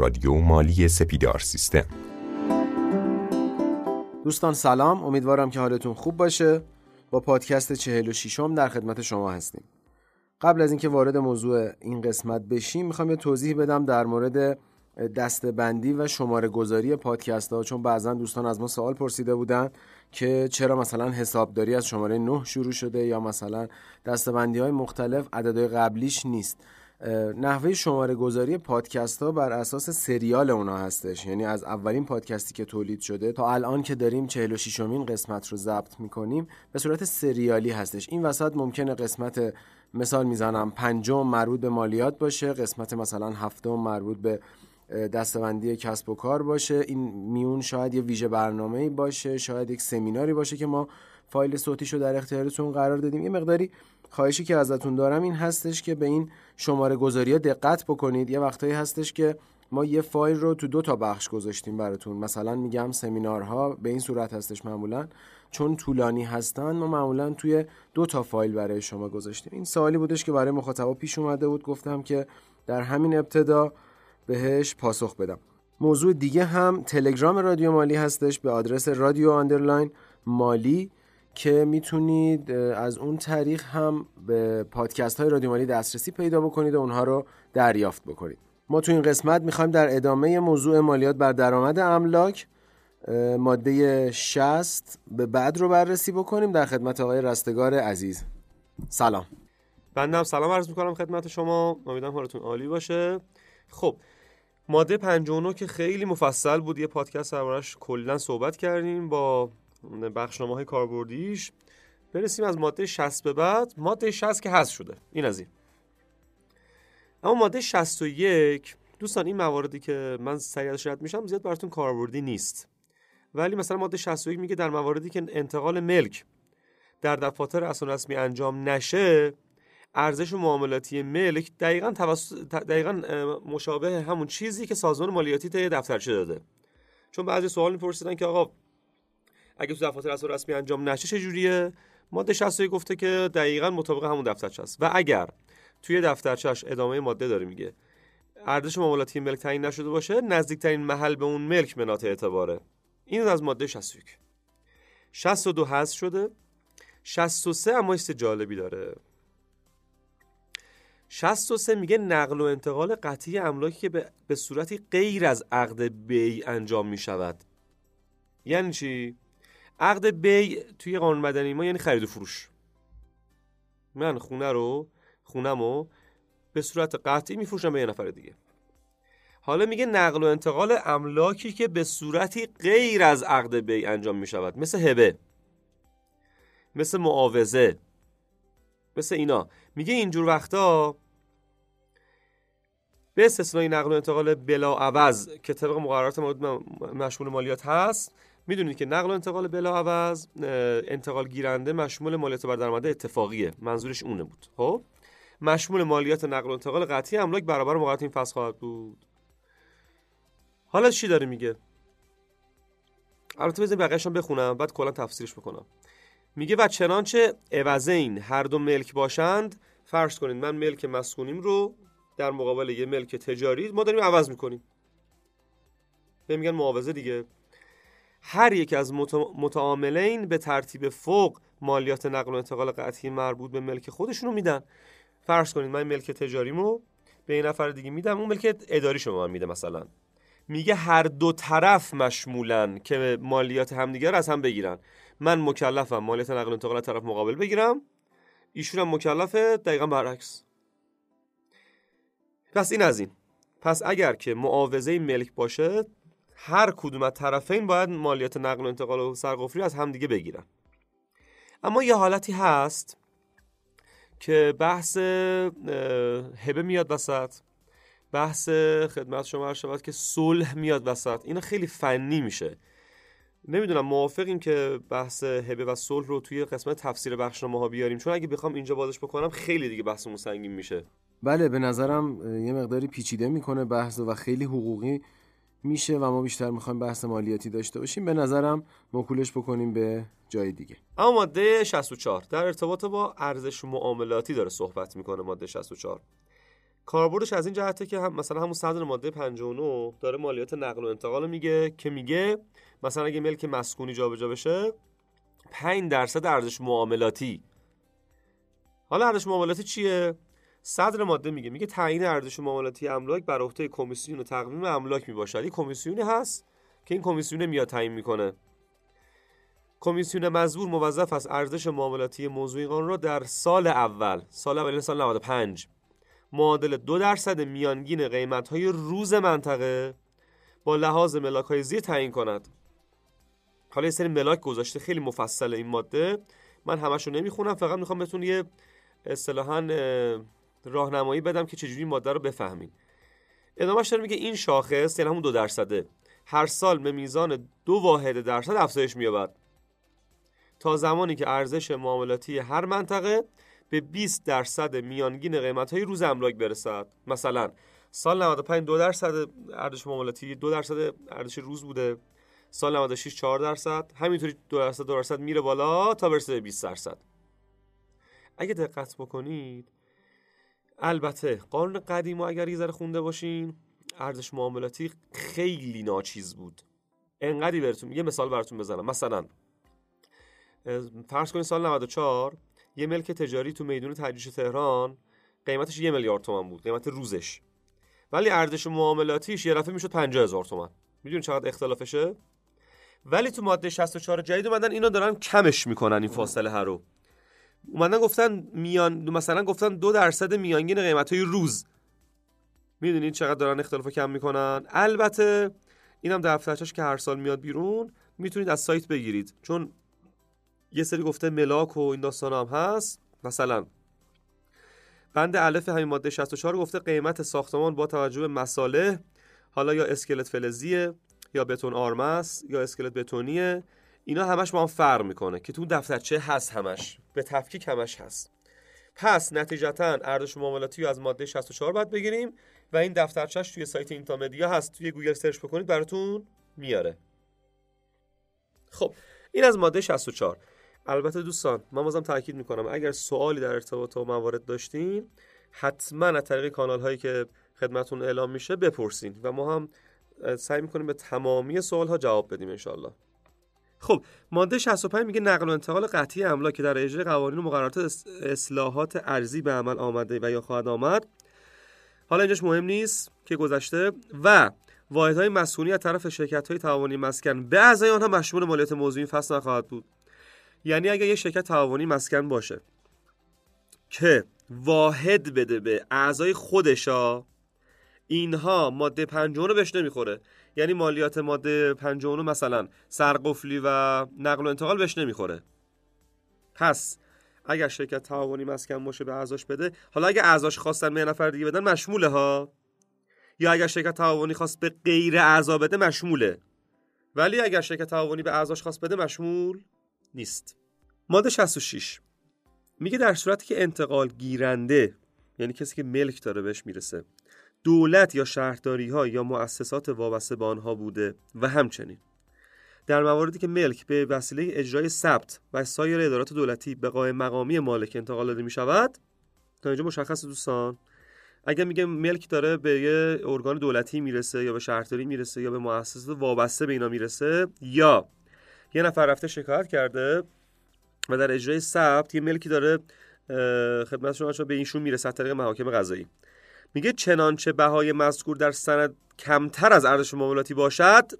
رادیو مالی سپیدار سیستم. دوستان سلام امیدوارم که حالتون خوب باشه. با پادکست 46 م در خدمت شما هستیم. قبل از اینکه وارد موضوع این قسمت بشیم می‌خوام یه توضیح بدم در مورد دستبندی و شماره گذاری پادکست ها چون بعضا دوستان از ما سوال پرسیده بودن که چرا مثلا حسابداری از شماره 9 شروع شده یا مثلا دستبندی های مختلف عددهای قبلیش نیست. نحوه شماره گذاری پادکست ها بر اساس سریال اونا هستش. یعنی از اولین پادکستی که تولید شده تا الان که داریم 46 امین قسمت رو ضبط می‌کنیم به صورت سریالی هستش. این وسط ممکنه قسمت مثال می‌زنم پنجم مربوط به مالیات باشه قسمت مثلا هفتم مربوط به دستبندی کسب و کار باشه. این میون شاید یه ویژه برنامه باشه شاید یک سمیناری باشه که ما فایل صوتیشو در اختیارتون قرار دادیم. یه مقداری خواهشی که ازتون دارم این هستش که به این شماره گذاری ها دقت بکنید. یه وقتایی هستش که ما یه فایل رو تو دو تا بخش گذاشتیم براتون. مثلا میگم سمینارها به این صورت هستش معمولا. چون طولانی هستن ما معمولا توی دو تا فایل برای شما گذاشتیم. این سوالی بودش که برای مخاطبا پیش اومده بود. گفتم که در همین ابتدا بهش پاسخ بدم. موضوع دیگه هم تلگرام رادیو مالی هستش. به آدرس رادیو underline مالی که می‌تونید از اون طریق هم به پادکست های رادیو مالی دسترسی پیدا بکنید و اونها رو دریافت بکنید. ما تو این قسمت می‌خوایم در ادامه موضوع مالیات بر درآمد املاک ماده 60 به بعد رو بررسی بکنیم در خدمت آقای رستگار عزیز. سلام. بنده سلام عرض می‌کنم خدمت شما. امیدوارم حالتون عالی باشه. خب ماده 59 که خیلی مفصل بود یه پادکست دربارش کلا صحبت کردیم با بخشنامه های کاربردیش. برسیم از ماده 60 به بعد. ماده 60 که هست شده. این از این. اما ماده 61 دوستان این مواردی که من سریع رد میشم زیاد براتون کاربردی نیست. ولی مثلا ماده 61 میگه در مواردی که انتقال ملک در دفاتر اصل رسمی انجام نشه ارزش معاملاتی ملک دقیقا, دقیقا مشابه همون چیزی که سازمان مالیاتی طی دفترچه داده. چون بعضی سوال میپرسیدن که آقا اگه تو دفاتر اصل رسمی انجام نشه چه جوریه ماده 61 گفته که دقیقا مطابق همون دفترچه است و اگر توی دفترچهش ادامه ماده داره میگه ارزش معاملاتی ملک تعیین نشده باشه نزدیکترین محل به اون ملک مناط اعتباره. این از ماده 61 62 حذف شده. 63 اما است جالبی داره. 63 میگه نقل و انتقال قطعی املاکی که به, به صورتی غیر از عقد بی انجام می‌شود. یعنی چی؟ عقد بی توی قانون مدنی ما یعنی خرید و فروش. من خونه رو خونمو به صورت قطعی میفروشم به یه نفر دیگه. حالا میگه نقل و انتقال املاکی که به صورتی غیر از عقد بی انجام می‌شود. مثل هبه. مثل معاوضه. مثل اینا. میگه اینجور وقتا به استثنای نقل و انتقال بلا عوض که طبق مقررات مشمول مالیات هست می‌دونید که نقل و انتقال بلا عوض انتقال گیرنده مشمول مالیات بر درآمد اتفاقیه. منظورش اونه بود. خب؟ مشمول مالیات نقل و انتقال قطعی املاک برابر مقررات این فصل خواهد بود. حالا چی داره میگه؟ البته بزنید بقیه‌اش بخونم بعد کلا تفسیرش بکنم میگه و چنانچه عوضین هر دو ملک باشند فرض کنید من ملک مسکونیم رو در مقابل یه ملک تجاری ما داریم عوض می‌کنیم. به میگن معاوضه دیگه. هر یک از متعاملین به ترتیب فوق مالیات نقل و انتقال قطعی مربوط به ملک خودشون رو میدن. فرض کنید من ملک تجاریمو به این نفر دیگه میدم اون ملک اداری شما من میده مثلا. میگه هر دو طرف مشمولن که مالیات همدیگر از هم بگیرن. من مکلفم مالیات نقل و انتقال طرف مقابل بگیرم ایشون هم مکلفه دقیقا برعکس. پس این از این. پس اگر که معاوضه ملک باشه هر کدوم از طرفین باید مالیات نقل و انتقال و سرقفلی از همدیگه بگیرن. اما یه حالتی هست که بحث هبه میاد وسط بحث خدمت شما هر شود که صلح میاد وسط. اینا خیلی فنی میشه. نمی‌دونم موافقیم که بحث هبه و صلح رو توی قسمت تفسیر بخشنامه ها بیاریم. چون اگه بخوام اینجا بازش بکنم خیلی دیگه بحثمون سنگین میشه. بله به نظرم یه مقداری پیچیده می‌کنه بحث و خیلی حقوقی میشه و ما بیشتر می‌خوایم بحث مالیاتی داشته باشیم. به نظرم موکولش بکنیم به جای دیگه. اما ماده 64 در ارتباط با ارزش معاملاتی داره صحبت می‌کنه ماده 64 کاربردش از این جهته که هم مثلا همون صدر ماده 59 داره مالیات نقل و انتقال میگه که میگه مثلا اگه ملک مسکونی جابجا بشه 5 درصد ارزش معاملاتی. حالا ارزش معاملاتی چیه؟ صدر ماده میگه میگه تعیین ارزش معاملاتی املاک بر عهده کمیسیون تقویم املاک می‌باشد این کمیسیونی هست که این کمیسیون میاد تعیین می‌کنه. کمیسیون مزبور موظف است ارزش معاملاتی موضوعی قانون را در سال اول سال اول یعنی سال 95 معادل دو درصد میانگین قیمت های روز منطقه با لحاظ ملاک های زیر تعیین کند. حالا یه سری ملاک گذاشته خیلی مفصل این ماده. من همش رو نمی‌خونم فقط می‌خوام بهتون یه اصطلاحا راهنمایی بدم که چجوری ماده رو بفهمین ادامهش داره میگه این شاخص یعنی همون دو درصده. هر سال به میزان دو واحد درصد افزایش مییابد. تا زمانی که ارزش معاملاتی هر منطقه به 20 درصد میانگین قیمت های روز املاک برسد. مثلا سال 95 دو درصد ارزش معاملاتی دو درصد ارزش روز بوده. سال 96 4 درصد. همینطوری دو درصد دو درصد میره بالا تا برسه به 20 درصد. اگه دقت بکنید البته قانون قدیم و اگر یه خونده باشین ارزش معاملاتی خیلی ناچیز بود. انقدری براتون یه مثال براتون بزنم. مثلا فرض کنید سال 94 یه ملک تجاری تو میدون تجریش تهران قیمتش یه میلیارد تومن بود قیمت روزش. ولی ارزش معاملاتیش یه دفعه می‌شد 50 هزار تومن می‌دونی چقدر اختلافشه؟ ولی تو ماده 64 جدید اومدن اینو دارن کمش می‌کنن این فاصله ها رو. اومدن گفتن میان مثلا گفتن دو درصد میانگین قیمت های روز. می‌دونید چقدر دارن اختلاف کم می‌کنن؟ البته اینم دفترچش که هر سال میاد بیرون می‌تونید از سایت بگیرید. چون یه سری گفته ملاک و این داستان هم هست. مثلا بند الف همین ماده 64 گفته قیمت ساختمان با توجه به مصالح حالا یا اسکلت فلزیه یا بتون آرمه‌س یا اسکلت بتونیه. اینا همش با هم فرق می‌کنه که تو دفترچه هست همش به تفکیک همش هست. پس نتیجتا ارزش معاملاتی رو از ماده 64 باید بگیریم و این دفترچهش توی سایت intamedia هست. توی گوگل search بکنید براتون میاره. خب این از ماده 64 البته دوستان من بازم تاکید می‌کنم اگر سوالی در ارتباط با موارد داشتین حتما از طریق کانال هایی که خدمتون اعلام میشه بپرسین و ما هم سعی می‌کنیم به تمامی سوال ها جواب بدیم انشالله خب ماده 65 میگه نقل و انتقال قطعی املاک که در اجرای قوانین و مقررات اصلاحات ارزی به عمل آمده و یا خواهد آمد. حالا اینجاش مهم نیست که گذشته و واحدهای مسئولی از طرف شرکت های تعاونی مسکن به اعضای آنها مشمول مالیات موضوعی فصل نخواهد بود. یعنی اگر یه شرکت تعاونی مسکن باشه که واحد بده به اعضای خودشا اینها ماده 59 بهش نمی‌خوره. یعنی مالیات ماده 59 مثلا سرقفلی و نقل و انتقال بهش نمی‌خوره. پس اگر شرکت تعاونی مسکن باشه به اعضاش بده حالا اگر اعضاش خواستن به نفر دیگه بدن مشموله ها؟ یا اگر شرکت تعاونی خواست به غیر اعضا بده مشموله. ولی اگر شرکت تعاونی به اعضاش خواست بده مشمول نیست. ماده 66 میگه در صورتی که انتقال گیرنده یعنی کسی که ملک داره بهش می‌رسه. دولت یا شهرداری ها یا مؤسسات وابسته به آنها بوده و همچنین. در مواردی که ملک به وسیله اجرای ثبت و سایر ادارات دولتی به قائم مقامی مالک انتقال داده می شود تا اینجا مشخص دوستان اگر میگه ملک داره به یه ارگان دولتی می‌رسه یا به شهرداری می‌رسه یا به مؤسسات وابسته به اینا می‌رسه یا یه نفر رفته شکایت کرده و در اجرای ثبت یه ملکی داره خدمت شما به اینشون می‌رسه از طریق محاکم قضایی. میگه چنانچه بهای مذکور در سند کمتر از ارزش معاملاتی باشد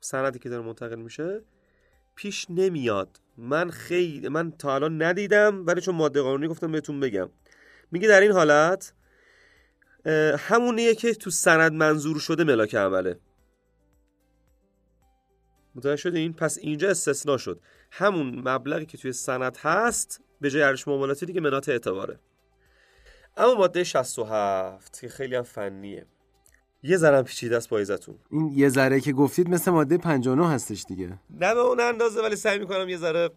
سندی که داره منتقل میشه پیش نمیاد. من خیلی من تا الان ندیدم ولی چون ماده قانونی گفتم بهتون بگم. میگه در این حالت همونیه که تو سند منظور شده ملاک عمله. متوجه شده این پس اینجا استثنا شد. همون مبلغی که توی سند هست به جای ارزش معاملاتی دیگه منات اعتباره. اما ماده 67 که خیلی هم فنیه. یه ذره پیچیده است پایزتون این یه ذره که گفتید مثل ماده 59 هستش دیگه. نه به اون اندازه ولی سعی می‌کنم یه ذره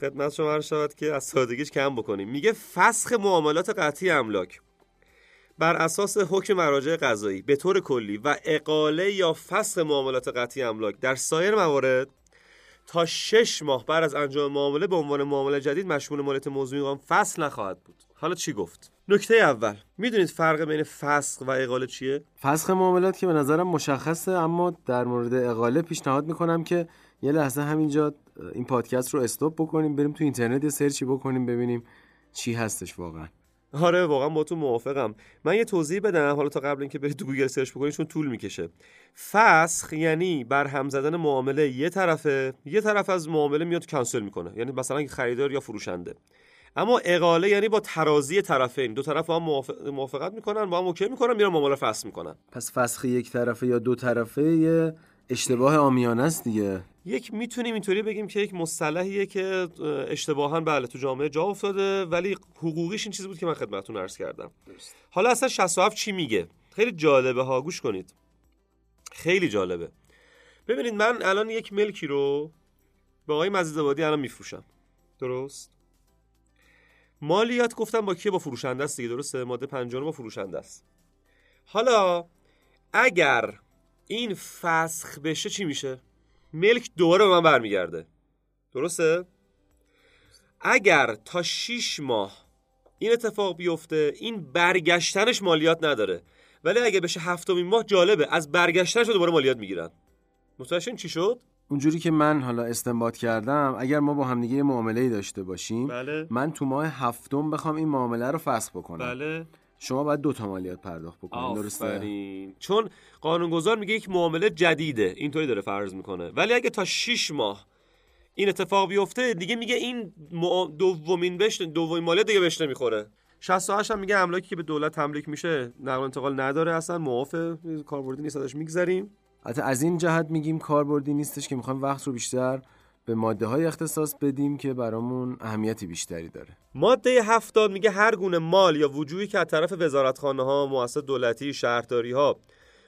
خدمت شما عرض شود که از سادگیش کم بکنیم. میگه فسخ معاملات قطعی املاک. بر اساس حکم مراجع قضایی به طور کلی و اقاله یا فسخ معاملات قطعی املاک در سایر موارد تا شش ماه بعد از انجام معامله به عنوان معامله جدید مشمول مالیات موضوعی قانون فصل نخواهد بود. حالا چی گفت؟ نکته اول می‌دونید فرق بین فسخ و اقاله چیه؟ فسخ معاملات که به نظرم مشخصه اما در مورد اقاله پیشنهاد می‌کنم که یه لحظه همینجا این پادکست رو استوب بکنیم بریم تو اینترنت یه سرچی بکنیم ببینیم چی هستش واقعا. آره واقعا با تو موافقم. من یه توضیح بدم حالا تا قبل اینکه برید تو Google search بکنید چون طول می‌کشه. فسخ یعنی بر هم زدن معامله یه طرفه یه طرف از معامله میاد کنسل می‌کنه. یعنی مثلا خریدار یا فروشنده. اما اقاله یعنی با تراضی طرفین. دو طرف با هم موافقت می‌کنن با هم OK می‌کنن میرن معامله فسخ می‌کنن. پس فسخ یک طرفه یا دو طرفه یه اشتباه عامیانه است دیگه. یک می‌تونیم اینطوری بگیم که یک مصطلحیه که اشتباها بله تو جامعه جا افتاده ولی حقوقیش این چیزی بود که من خدمتتون عرض کردم. حالا اصلا 67 چی میگه؟ خیلی جالبه ها گوش کنید. خیلی جالبه. ببینید من الان یک ملکی رو به آقای مزیدآبادی الان میفروشم. درست؟ مالیات گفتم با کیه با فروشنده است دیگه درسته؟ ماده 50 با فروشنده است. حالا اگر این فسخ بشه چی میشه؟ ملک دوباره به من برمیگرده. درسته؟ اگر تا 6 ماه این اتفاق بیفته این برگشتنش مالیات نداره. ولی اگه بشه هفتمین ماه جالبه. از برگشتنش دوباره مالیات می‌گیرن. متوجه چی شد؟ اونجوری که من حالا استنباط کردم اگر ما با همدیگه معامله ای داشته باشیم بله. من تو ماه هفتم بخوام این معامله رو فسخ بکنم. بله. شما باید دو تا مالیات پرداخت بکنید درسته؟ چون قانونگذار میگه یک معامله جدیده. اینطوری داره فرض می‌کنه. ولی اگه تا 6 ماه این اتفاق بیفته دیگه میگه این دومین بهش دومین مالیات دیگه بهش نمی‌خوره. 68 هم میگه املاکی که به دولت تملیک میشه نقل و انتقال نداره اصلا معاف کاربردی نیست ازش میگذریم. حتی از این جهت میگیم کاربردی نیستش که می‌خوایم وقت رو بیشتر به ماده های اختصاص بدیم که برامون اهمیتی بیشتری داره. ماده هفتاد میگه هر گونه مال یا وجوهی که از طرف وزارتخانه ها مؤسسات دولتی شهرداری ها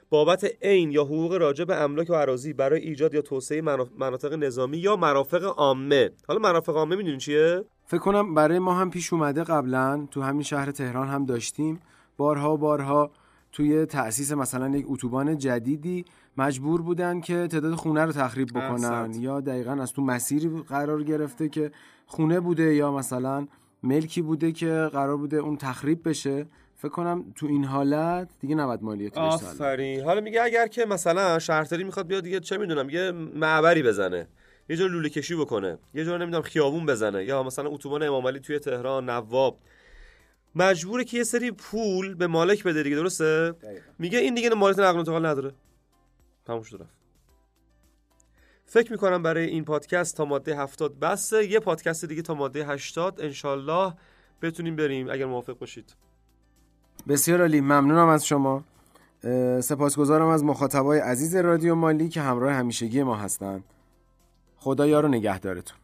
بابت عین یا حقوق راجع به املاک و اراضی برای ایجاد یا توسعه مناطق نظامی یا مرافق عامه. حالا مرافق عامه می‌دونین چیه؟ فکر کنم برای ما هم پیش اومده قبلا تو همین شهر تهران هم داشتیم. بارها بارها توی تأسیس مثلا یک اتوبان جدیدی مجبور بودن که تعداد خونه رو تخریب بکنن. یا دقیقا از تو مسیری قرار گرفته که خونه بوده یا مثلا ملکی بوده که قرار بوده اون تخریب بشه. فکر کنم تو این حالت دیگه نباید مالیات آفرین. حالا میگه اگر که مثلا شهرداری می‌خواد بیاد دیگه چه می‌دونم یه معبری بزنه. یه جور لوله کشی بکنه. یه جور نمی‌دونم خیابون بزنه. یا مثلا اتوبان امام توی تهران نواب. مجبوره که یه سری پول به مالک بده دیگه درسته؟ میگه این دیگه مالیات نقل و انتقال نداره. تموم شد رفت. فکر می‌کنم برای این پادکست تا ماده 70 بسه. یه پادکست دیگه تا ماده 80 انشالله بتونیم بریم اگر موافق باشید. بسیار عالی. ممنونم از شما. سپاسگزارم از مخاطبای عزیز رادیو مالی که همراه همیشگی ما هستند خدا یار و نگهدارتون.